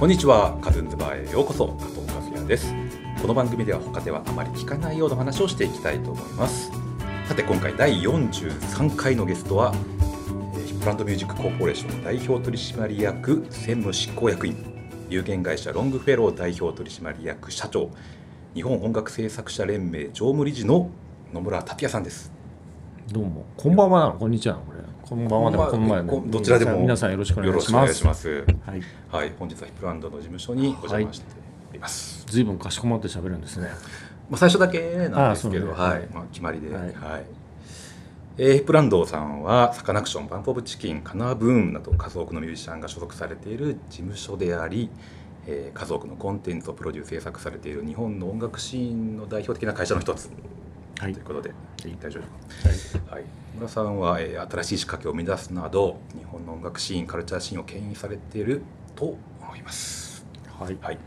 こんにちは。カズンズバーへようこそ。加藤和也です。この番組では他ではあまり聞かないような話をしていきたいと思います。さて今回第43回のゲストはえーヒップランドミュージックコーポレーション代表取締役専務執行役員有限会社ロングフェロー代表取締役社長日本音楽制作者連盟常務理事の野村達矢さんです。どうも、こんばんはなの、こんにちはこれ。こんばんは。でも、こんばんは。でも、どちらでも。皆さんよろしくお願いします。はい、はい。本日はヒップランドの事務所にお邪魔しています、ずいぶんかしこまって喋るんですね。まあ、最初だけなんですけど、ね。はい。まあ、決まりで、ははい。いえーヒップランドさんはサカナクション BUMP OF CHICKEN、KANA-BOON など数多くのミュージシャンが所属されている事務所であり、えー数多くのコンテンツをプロデュース制作されている日本の音楽シーンの代表的な会社の一つ。はいという。ことで、い大丈夫はい、村さんは、えー新しい仕掛けを生み出すなど日本の音楽シーンカルチャーシーンを牽引されていると思います。はい。はい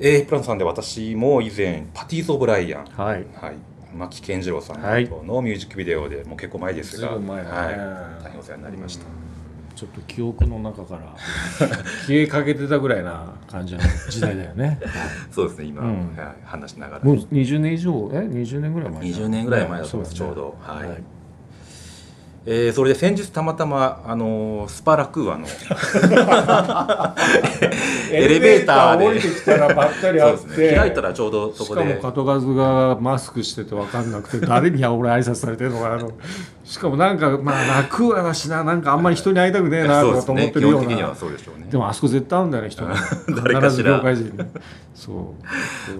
えー、プランドさんで私も以前パティーズ・オブ・ライアンはい。はい、牧健次郎さんのミュージックビデオでもう結構前ですが、はい、大変お世話になりました。ちょっと記憶の中から 消えかけてたぐらいな感じの時代だよね。そうですね、今、うんはい話しながら。もう20年以上、え、20年ぐらい前20年ぐらい前だと思います、ちょうねど。はい。はいえーそれで先日たまたまあのースパラクーアの エレベーターで降りてきたらばったり開いたらちょうどそしかもこで門数がマスクしてて分かんなくて誰に俺挨拶されてるのかなと。しかもなんかまあ楽はだしななんかあんまり人に会いたくねえなとかと思ってるような。うね。でもあそこ絶対会うんだよね人が 誰かしら。必ず業界人にそう。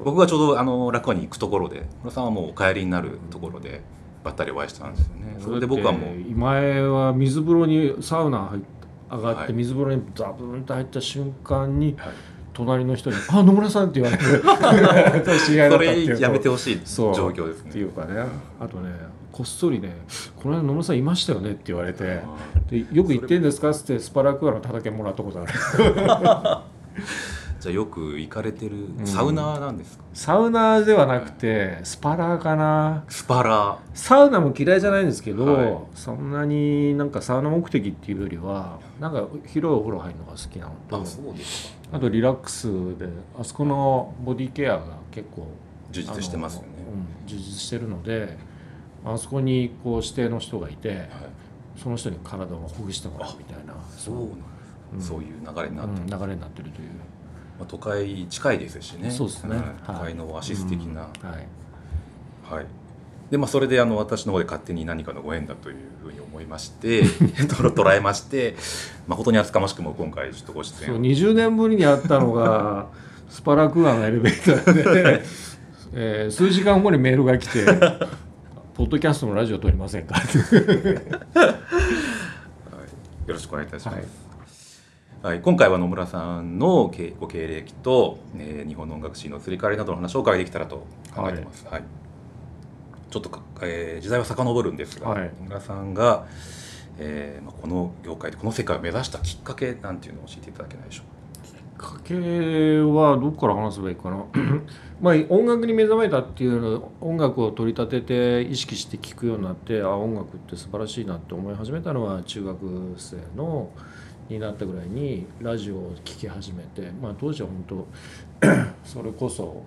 僕がちょうどあの楽に行くところで村さんはもうお帰りになるところでばったりお会いしたんですよね。それで僕はもう前は水風呂にサウナ入っ上がっはい。て水風呂にザブーンと入った瞬間にはい。隣の人に「あ野村さん」って言われて知り合いだそったっていうれやめてほしい状況ですね。っていうかね。あとねこっそりね「この間野村さんいましたよね」って言われてあでよく言ってんですか？っつってスパラクアの叩けもらったことある じゃあよく行かれてるサウナーなんですか、サウナーではなくてスパラーかな。スパラサウナも嫌いじゃないんですけど、はい。そんなになんかサウナ目的っていうよりはなんか広いお風呂入るのが好きなのと。あそうですか。あとリラックスであそこのボディケアが結構充実してますよね。うん、充実してるのであそこにこう指定の人がいてはい。その人に体をほぐしてもらうみたいな。そうなんです、うん。そういう流れになってる、うん、流れになってるという、まあ、都会近いですしね。そうですね。都会のオアシス的な、うん。はい。はい。でまあそれであの私の方で勝手に何かのご縁だというふうに思いまして と捉えまして誠に厚かましくも今回ちょっとご出そう演を20年ぶりに会ったのが スパラクアのエレベーターで、えー数時間後にメールが来て「ポッドキャストのラジオ撮りませんか?」よろしくお願いいたします。はい、今回は野村さんの経ご経歴と、えー日本の音楽史の移り変わりなどの話をお伺いできたらと考えてます。はいちょっとか、えー時代は遡るんですが、はい野村さんが、えーまあ、この業界でこの世界を目指したきっかけなんていうのを教えていただけないでしょうか。きっかけはどこから話せばいいかな まあ音楽に目覚めたっていうの音楽を取り立てて意識して聴くようになってあ音楽って素晴らしいなって思い始めたのは中学生のになったぐらいにラジオを聴き始めて、まあ、当時は本当 それこそ、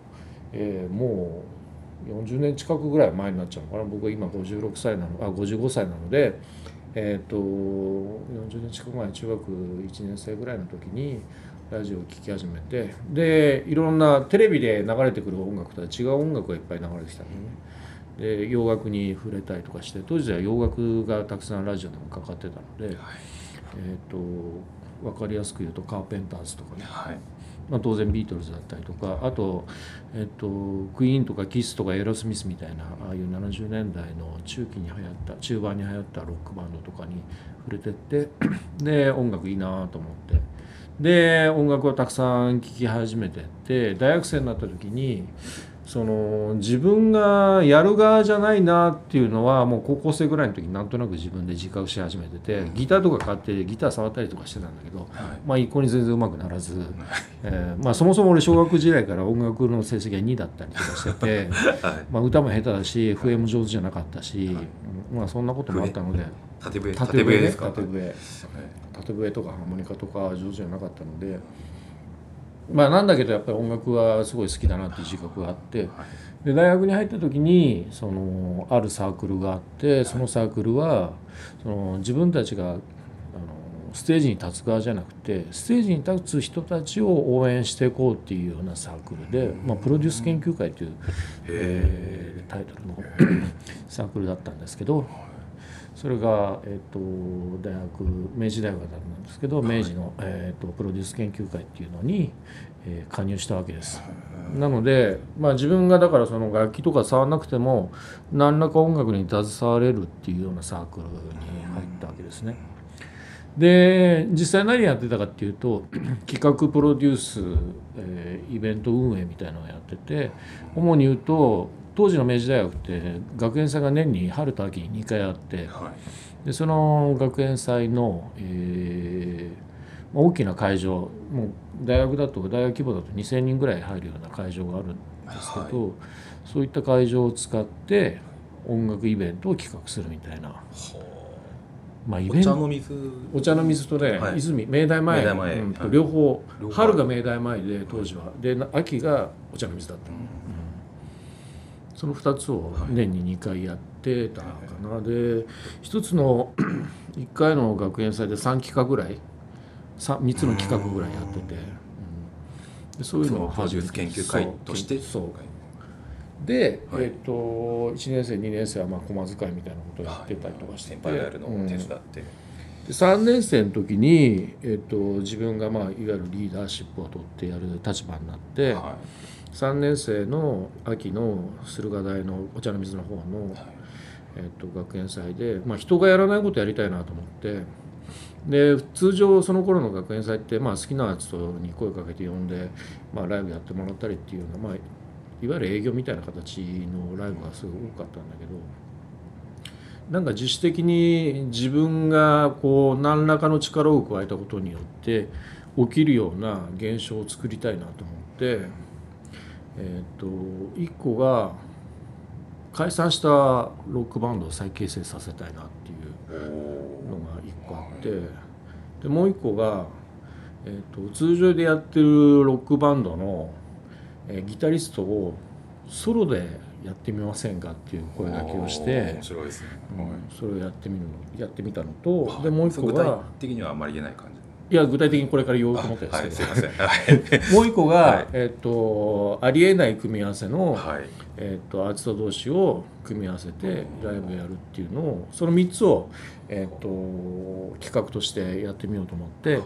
えーもう40年近くぐらい前になっちゃうのかな。僕は今56歳なのあ55歳なので、えー、と40年近く前中学1年生ぐらいの時にラジオを聴き始めてでいろんなテレビで流れてくる音楽とは違う音楽がいっぱい流れてきたのね。で洋楽に触れたりとかして当時は洋楽がたくさんラジオでもかかってたので、えー、と分かりやすく言うとカーペンターズとかね、はい、まあ、当然ビートルズだったりとかあと,、えっとクイーンとかキスとかエロスミスみたいなああいう70年代の中期に流行った中盤に流行ったロックバンドとかに触れてって で音楽いいなと思って。で音楽をたくさん聴き始めてって大学生になった時にその自分がやる側じゃないなっていうのはもう高校生ぐらいの時になんとなく自分で自覚し始めててギターとか買ってギター触ったりとかしてたんだけどはい。まあ一向に全然うまくならず、えーまあ、そもそも俺小学時代から音楽の成績が2だったりとかしてて はい、まあ歌も下手だし笛も上手じゃなかったし、うんまあそんなこともあったので縦笛縦縦笛ですか？縦笛。縦笛とかハーモニカとか上手じゃなかったのでまあなんだけどやっぱり音楽はすごい好きだなっていう自覚があってで大学に入った時にそのあるサークルがあってそのサークルはその自分たちがあのステージに立つ側じゃなくてステージに立つ人たちを応援していこうっていうようなサークルで、まあ、プロデュース研究会という、えータイトルのサークルだったんですけどそれが、えー、と大学明治大学だったんですけど明治の、えー、とプロデュース研究会っていうのに、えー加入したわけです。なので、まあ、自分がだからその楽器とか触らなくても何らか音楽に携われるっていうようなサークルに入ったわけですね。で実際何やってたかっていうと 企画プロデュース、えーイベント運営みたいなのをやってて主に言うと当時の明治大学って学園祭が年に春と秋に2回あってはい。でその学園祭の、えーまあ大きな会場もう大学だと大学規模だと2,000人ぐらい入るような会場があるんですけど、そういった会場を使って音楽イベントを企画するみたいな、まあ、イおベント。茶の水。お茶の水とね、はい。泉明大前。うんとはい両方。両方。春が明大前で当時は。でな秋がお茶の水だった。の、その2つを年に2回やってたかな、で1つの 1回の学園祭で3企画ぐらい 3, 3つの企画ぐらいやってて、うん。でそういうのをプロデュース研究会としてそうで、はい。えっ、と1年生2年生はまあ駒使いみたいなことをやってたりとかしてて、先輩のを手伝って、で3年生の時に、えっと自分が、まあ、いわゆるリーダーシップを取ってやる立場になって、は3年生の秋の駿河台のお茶の水の方の、えっと学園祭で、まあ、人がやらないことやりたいなと思って。で通常その頃の学園祭って、まあ、好きな人に声かけて呼んで、まあ、ライブやってもらったりっていうような、まあ、いわゆる営業みたいな形のライブがすごい多かったんだけどなんか自主的に自分がこう何らかの力を加えたことによって起きるような現象を作りたいなと思って、えっと一個が解散したロックバンドを再結成させたいなっていうのが一個あってでもう一個が、えー、と通常でやってるロックバンドの、えーギタリストをソロでやってみませんかっていう声掛けをして面、白いですね、うんそれをやってみるのやってみたのとでもう一個具体が的にはあんまり言えない感じいや具体的にこれから言おうと思ってるんはいですすけど、いません。はい。もう一個が、はい。えっ、とありえない組み合わせの、はい。えー、とアーティスト同士を組み合わせてライブやるっていうのをその3つを、えー、と企画としてやってみようと思って。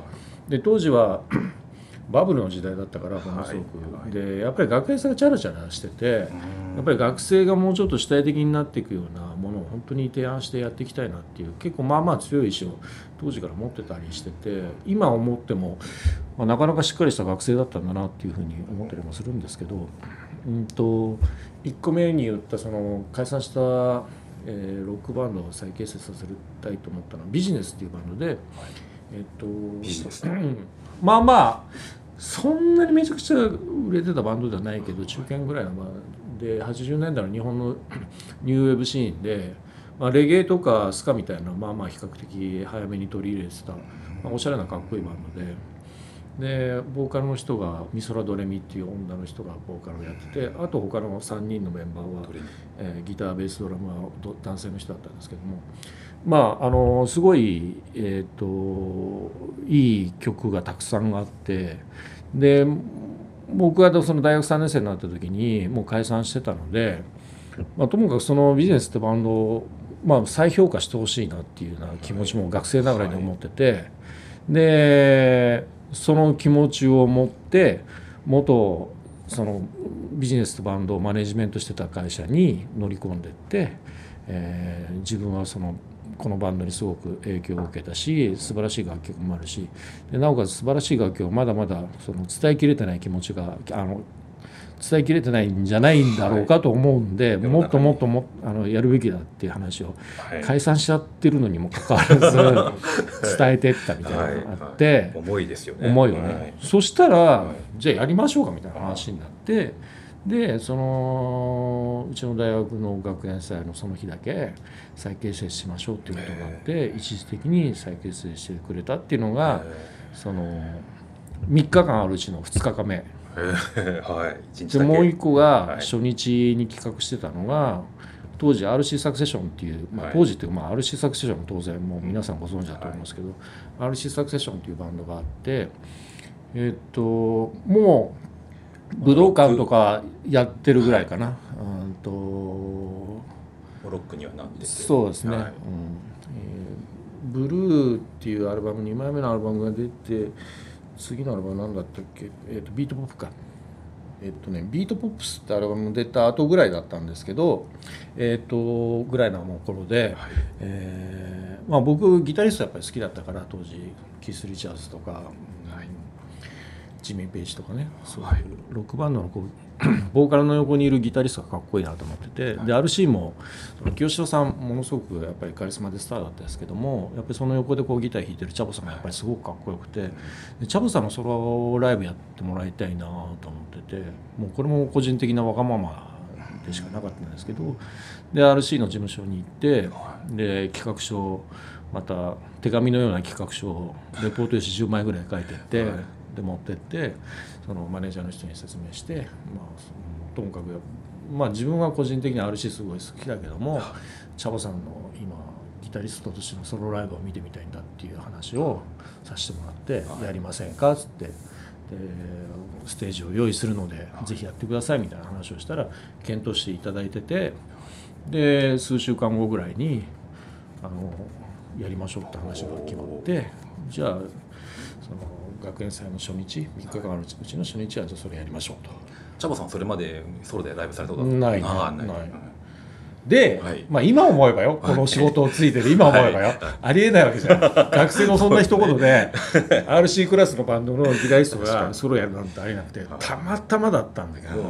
で当時は バブルの時代だったからものすごく、はい。でやっぱり学園祭がチャラチャラしてて、やっぱり学生がもうちょっと主体的になっていくような本当に提案してやっていきたいなっていう結構まあまあ強い意志を当時から持ってたりしてて今思っても、まあ、なかなかしっかりした学生だったんだなっていうふうに思ったりもするんですけど、うん、と1個目に言ったその解散した、えーロックバンドを再結成させたいと思ったのはビジネスっていうバンドで、えっとビジネス。う んまあまあそんなにめちゃくちゃ売れてたバンドではないけど中堅ぐらいのまあで80年代の日本の ニューウェーブシーンで、まあ、レゲエとかスカみたいなまあまあ比較的早めに取り入れてた、まあ、おしゃれなかっこいいバンドで。でボーカルの人が美空ドレミっていう女の人がボーカルをやっててあと他の3人のメンバーはえーギターベースドラムはど男性の人だったんですけども。まああのすごい、えー、といい曲がたくさんあってで僕がその大学3年生になった時にもう解散してたので、まあ、ともかくそのビジネスってバンドを、まあ、再評価してほしいなっていうような気持ちも学生ながらに思ってて、でその気持ちを持って元そのビジネスとバンドをマネジメントしてた会社に乗り込んでって、えー自分はそのこのバンドにすごく影響を受けたし素晴らしい楽曲もあるし。でなおかつ素晴らしい楽曲をまだまだその伝えきれてない気持ちがあの伝えきれてないんじゃないんだろうかと思うんで、はい。もっともっともあのやるべきだっていう話をはい。解散しちゃってるのにもかかわらず伝えてったみたいなのがあって。重いですよね。思いをね、はい。そしたら、はい。じゃあやりましょうかみたいな話になってでそのうちの大学の学園祭のその日だけ再結成しましょうっていうことがあって、一時的に再結成してくれたっていうのが、その3日間あるうちの2日目。はい。でもう1個はい。が初日に企画してたのが当時 RC サクセションっていう、まあはい、当時っていうかまあ RC サクセションも当然もう皆さんご存知だと思いますけど、RC サクセションっていうバンドがあってえっともう武道館とかやってるぐらいかな、うんと。ロックにはなってて。そうですね、はい。うん。えーブルーっていうアルバム2枚目のアルバムが出て次のアルバム何だったっけ、えー、とビートポップか。えっとね、ビートポップスってアルバム出た後ぐらいだったんですけど、えっとぐらいの頃で、はい。えーまあ、僕ギタリストやっぱり好きだったから当時キース・リチャーズとか、ジミー・ペイジとかね。そう。い。うロックバンドのこう ボーカルの横にいるギタリストがかっこいいなと思ってて、で RC も清志郎さんものすごくやっぱりカリスマでスターだったんですけどもやっぱりその横でこうギター弾いてるチャボさんがやっぱりすごくかっこよくて。でチャボさんのソロライブやってもらいたいなと思ってて。もうこれも個人的なわがままでしかなかったんですけど。で RC の事務所に行ってで企画書また手紙のような企画書をレポート用紙10枚ぐらい書いてって、はいで持ってってそのマネージャーの人に説明して、まあ、ともかく、まあ、自分は個人的に RC すごい好きだけどもチャボさんの今ギタリストとしてのソロライブを見てみたいんだっていう話をさせてもらって「やりませんか?」っつって。でステージを用意するのでぜひやってくださいみたいな話をしたら検討していただいててで数週間後ぐらいにあのやりましょうって話が決まってじゃあその学園祭の初日3日間あるうちの初日はじゃあそれやりましょうと。チャボさんそれまでソロでライブされたことないあない。ない。で、はい。まあ今思えばよ。この仕事をついてる今思えばよ、ありえないわけじゃん。学生のそんな一言で RC クラスのバンドのギタリストがソロやるなんてありなくてたまたまだったんだけど、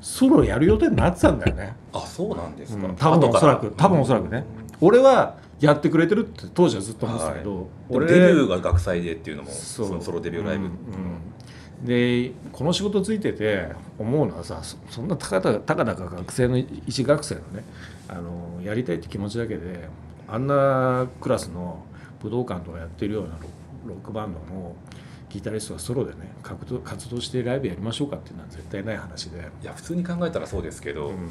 ソロやる予定になってたんだよね、あそうなんですか、うん。多分おそらく。多分おそらくね、俺はやってくれてるって当時はずっと思ってたけど、はい。俺デビューが学祭でっていうのもそのソロデビューライブ、うん。うん。でこの仕事ついてて思うのはさそそんなたかだたかだか学生の一学生のねあのやりたいって気持ちだけであんなクラスの武道館とかやってるようなロロックバンドのギタリストがソロでね活動活動してライブやりましょうかっていうのは絶対ない話で。いや普通に考えたらそうですけど、うん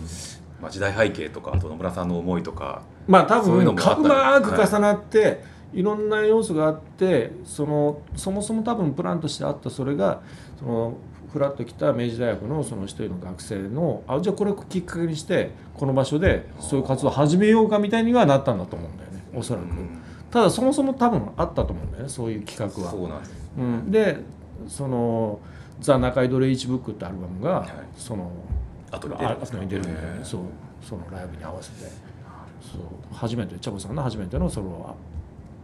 まあ、時代背景とかあと野村さんの思いとかまあ多分うまく重なって、い、ろんな要素があってそのそもそも多分プランとしてあったそれがそのフラッと来た明治大学のその一人の学生のあじゃあこれをきっかけにしてこの場所でそういう活動を始めようかみたいにはなったんだと思うんだよね。おそらく、うん。ただそもそも多分あったと思うんだよねそういう企画は。そうなんですうん、でその「ザ・中井ドレイチブック」ってアルバムが、い。その後に出るんで後に出るんだよね。へーそうそのライブに合わせて。そう。初めてチャボさんの初めてのソロ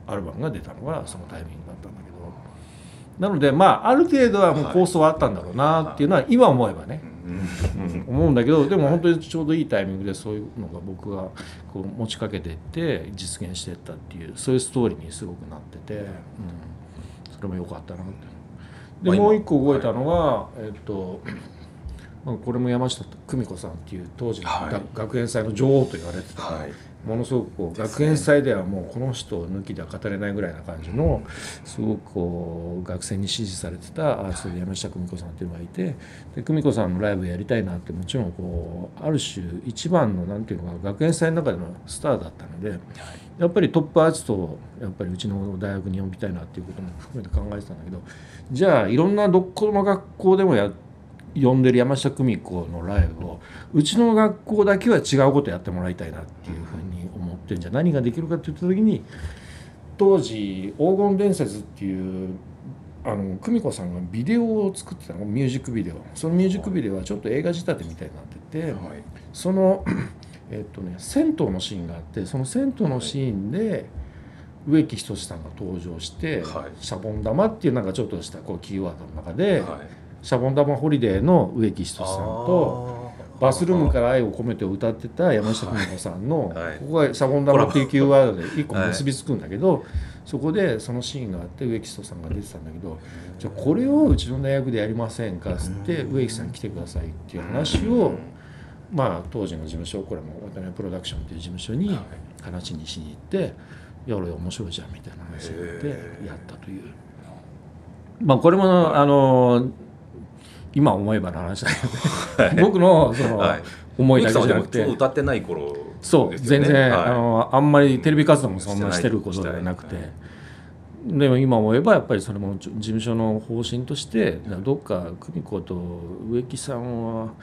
アルバムが出たのがそのタイミングだったんだけど。なのでまあある程度はもう構想はあったんだろうなっていうのは今思えばね、思うんだけどでも本当にちょうどいいタイミングでそういうのが僕がこう持ちかけていって実現していったっていうそういうストーリーにすごくなってて、うん、それも良かったなって。でもう一個動いたのが、えっとまあこれも山下久美子さんっていう当時のはい。学学園祭の女王と言われてた、はい。ものすごくこうね。学園祭ではもうこの人抜きでは語れないぐらいな感じのすごくこう学生に支持されてたアーティストで山下久美子さんっていうのがいてで久美子さんのライブやりたいなってもちろんこうある種一番のなんていうのか学園祭の中でのスターだったのでやっぱりトップアーティストをやっぱりうちの大学に呼びたいなっていうことも含めて考えてたんだけどじゃあいろんなどこの学校でもや呼んでる山下久美子のライブをうちの学校だけは違うことやってもらいたいなっていうふうに思ってんじゃ何ができるかって言った時に当時「黄金伝説」っていうあの久美子さんがビデオを作ってたのミュージックビデオ。そのミュージックビデオはちょっと映画仕立てみたいになってて、はい。その えっとね銭湯のシーンがあってその銭湯のシーンで植木仁さんが登場して、はい。シャボン玉っていうなんかちょっとしたこうキーワードの中で、はいシャボン玉ホリデーの植木仁さんとバスルームから愛を込めてを歌ってた山下久美子さんの、はい。ここがシャボン玉っていうキーワードで一個結びつくんだけど、そこでそのシーンがあって植木仁さんが出てたんだけどじゃあこれをうちの大学でやりませんかっつって植木さん来てくださいっていう話を、まあ当時の事務所これも渡辺プロダクションっていう事務所に話にしに行って「いや俺面白いじゃん」みたいな話を言ってやったという。まあこれもあの今思えばの話だけど、僕のその、はい。思いだけじゃなくて。歌ってない頃そう、全然、はい。あのあんまりテレビ活動もそんなしてることではなくて、してないでも今思えばやっぱりそれもじ事務所の方針としてどっか久美子と植木さんは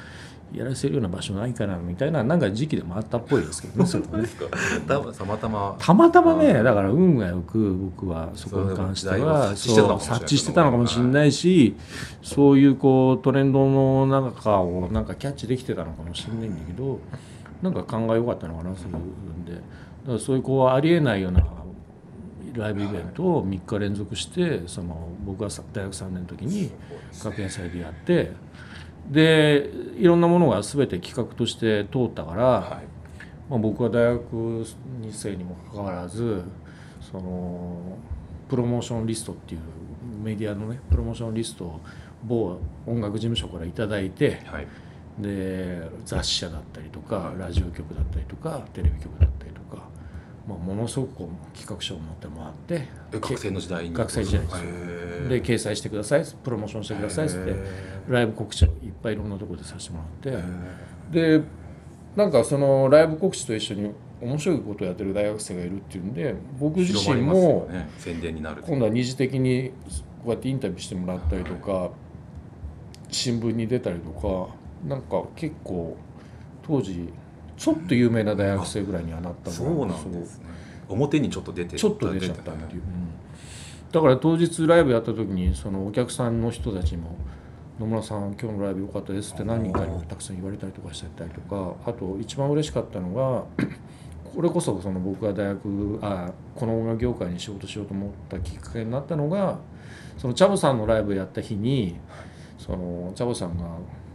やらせるような場所ないかなみたいななんか時期でもあったっぽいですけどね それもね。たまたま。たまたまねだから運がよく僕はそこに関してはそう察知してたのかもしれないしそういうこうトレンドの中をなんかキャッチできてたのかもしれないんだけどなんか勘が良かったのかなそういうんで。だからそういうこうありえないようなライブイベントを3日連続してその僕がさ大学3年の時に学園祭でやってでいろんなものが全て企画として通ったから、はい。まあ、僕は大学2世にもかかわらずそのプロモーションリストっていうメディアのねプロモーションリストを某音楽事務所から頂いてはい。で雑誌社だったりとかラジオ局だったりとかテレビ局だったりとか、まあ、ものすごくこう企画書を持って回ってえ学生の時代に。学生時代ですで掲載してくださいプロモーションしてくださいっつってへライブ告知ぱいいろんなところでさせてもらって。ー。でなんかそのライブ告知と一緒に面白いことをやってる大学生がいるっていうんで僕自身もね。宣伝になる今度は二次的にこうやってインタビューしてもらったりとか新聞に出たりとかなんか結構当時ちょっと有名な大学生ぐらいにはなったのそうなんですね。表にちょっと出てちょっと出ちゃったっていう、うん。だから当日ライブやった時にそのお客さんの人たちにも「野村さん今日のライブ良かったです」って何人かにもたくさん言われたりとかしてたりとかあと一番嬉しかったのが これこそその僕が大学あこの音楽業界に仕事しようと思ったきっかけになったのがそのチャボさんのライブやった日にそのチャボさんが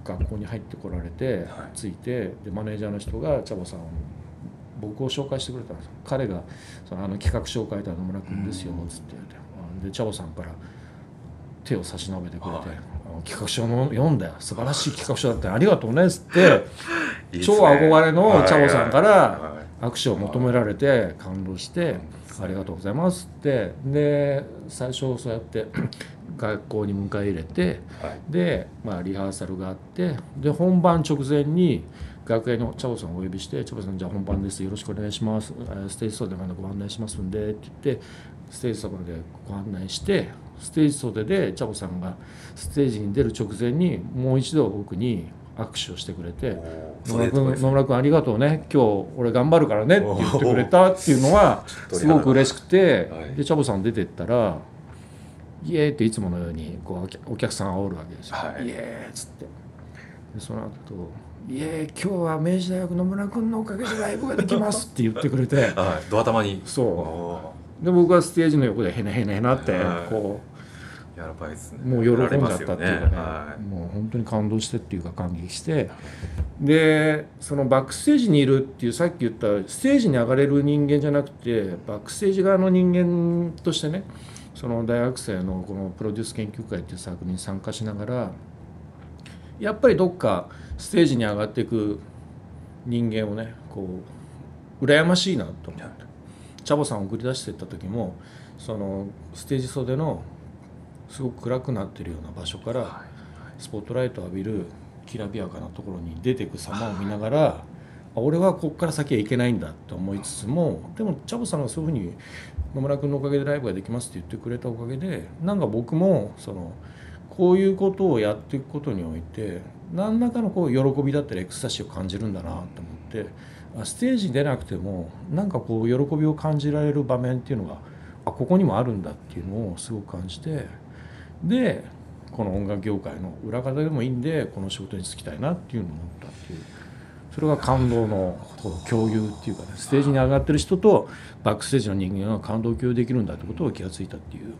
学校に入ってこられてはい。着いてでマネージャーの人がチャボさんを僕を紹介してくれたんですよ。彼がそのあの企画書を書いた野村君ですよつって言って。あでチャボさんから手を差し伸べてくれて、企画書の読んだよ。素晴らしい企画書だったありがとうねっつって いいね。超憧れのチャボさんからはい。握手を求められて感動してありがとうございますって。で最初そうやって 学校に迎え入れてはい。で、まあ、リハーサルがあってで本番直前に楽屋のチャボさんをお呼びして「チャボさんじゃあ本番です。よろしくお願いします。えーステージ袖までご案内しますんで」って言ってステージ袖までご案内してステージ袖でチャボさんがステージに出る直前にもう一度僕に握手をしてくれて「野村君野村君ありがとうね。今日俺頑張るからね」って言ってくれたっていうのはすごく嬉しくて。はい。でチャボさん出てったら「イエーイ!」っていつものようにこうお客さんがおるわけですよ。はい。イエーイっつって。でその後イエーイ今日は明治大学野村君のおかげでライブができます」って言ってくれて。はい。ドア玉に。そう。おで僕はステージの横でへなへなへなってはい。こーやばいですね。うもう喜んじゃったっていうかね。はもう本当に感動してっていうか感激して。でそのバックステージにいるっていうさっき言ったステージに上がれる人間じゃなくてバックステージ側の人間としてねその大学生のこのプロデュース研究会っていうサークルに参加しながらやっぱりどっかステージに上がっていく人間をねこう羨ましいなと思って。チャボさんを送り出していった時もそのステージ袖のすごく暗くなってるような場所からはスポットライトを浴びるきらびやかなところに出ていく様を見ながらあ俺はここから先はいけないんだと思いつつもでもチャボさんがそういうふうに野村君のおかげでライブができますって言ってくれたおかげでなんか僕もそのこういうことをやっていくことにおいて何らかのこう喜びだったりエクスタシーを感じるんだなと思ってあステージに出なくてもなんかこう喜びを感じられる場面っていうのがあここにもあるんだっていうのをすごく感じてでこの音楽業界の裏方でもいいんでこの仕事に就きたいなっていうのを思ったっていう。それが感動の共有っていうかねステージに上がってる人とバックステージの人間が感動を共有できるんだってことを気がついたっていう。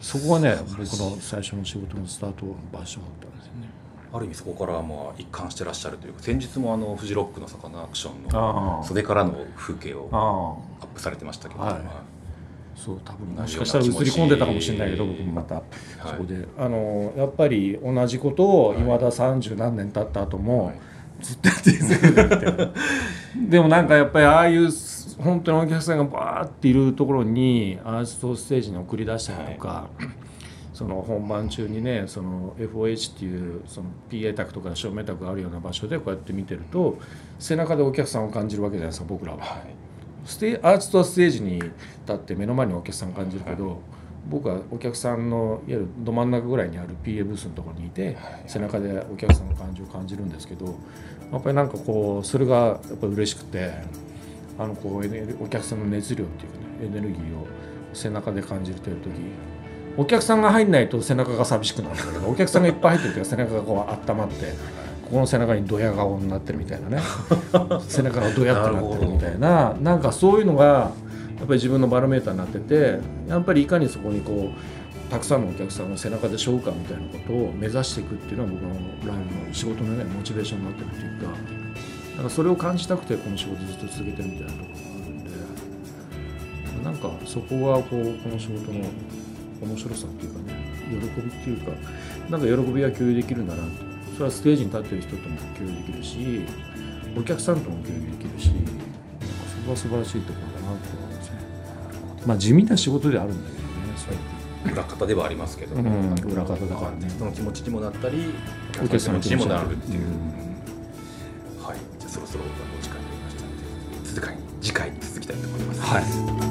そこがね僕の最初の仕事のスタート場所だったんですよね。ある意味そこからまあ一貫してらっしゃるというか先日もあのフジロックのサカナアクションのあ袖からの風景をあアップされてましたけど、はい。まそう多分もしかしたら映り込んでたかもしれないけど僕も。またあそこで。あのやっぱり同じことをい。まだ三十何年経った後も、はい。ずっとやってるみたいな。でもなんかやっぱりああいう本当にお客さんがバーっているところにアーティストをステージに送り出したりとか、その本番中にねその FOH っていうその PA 卓とか照明卓があるような場所でこうやって見てると背中でお客さんを感じるわけじゃないですか僕らは。はいステアーチとステージに立って目の前にお客さん感じるけど、僕はお客さんのいわゆるど真ん中ぐらいにある PA ブースのところにいて、背中でお客さんの感じを感じるんですけどやっぱりなんかこうそれがやっぱり嬉しくてあのこうエネルお客さんの熱量っていうかねエネルギーを背中で感じてる時お客さんが入んないと背中が寂しくなるんだけどお客さんがいっぱい入ってる時は背中がこう温まって。ここの背中にドヤ顔になってるみたいなね。背中がドヤってなってるみたいな。なんかそういうのがやっぱり自分のバロメーターになっててやっぱりいかにそこにこうたくさんのお客さんの背中でしょうかみたいなことを目指していくっていうのは僕のライブの仕事のねモチベーションになってるっていうかなんかそれを感じたくてこの仕事ずっと続けてるみたいなところがあるんでなんかそこはこうこの仕事の面白さっていうかね喜びっていうかなんか喜びが共有できるんだなってそれはステージに立ってる人とも共有できるしお客さんとも共有できるしなんかそこは素晴らしいところだなと思いますね。まあ地味な仕事ではあるんだけどね裏方ではありますけど、うん裏方だからね。その気持ちにもなったりお客さんの気持ちにもなる。っていう、うん。はい。じゃあそろそろお時間になりましたので次回に続きたいと思います。はい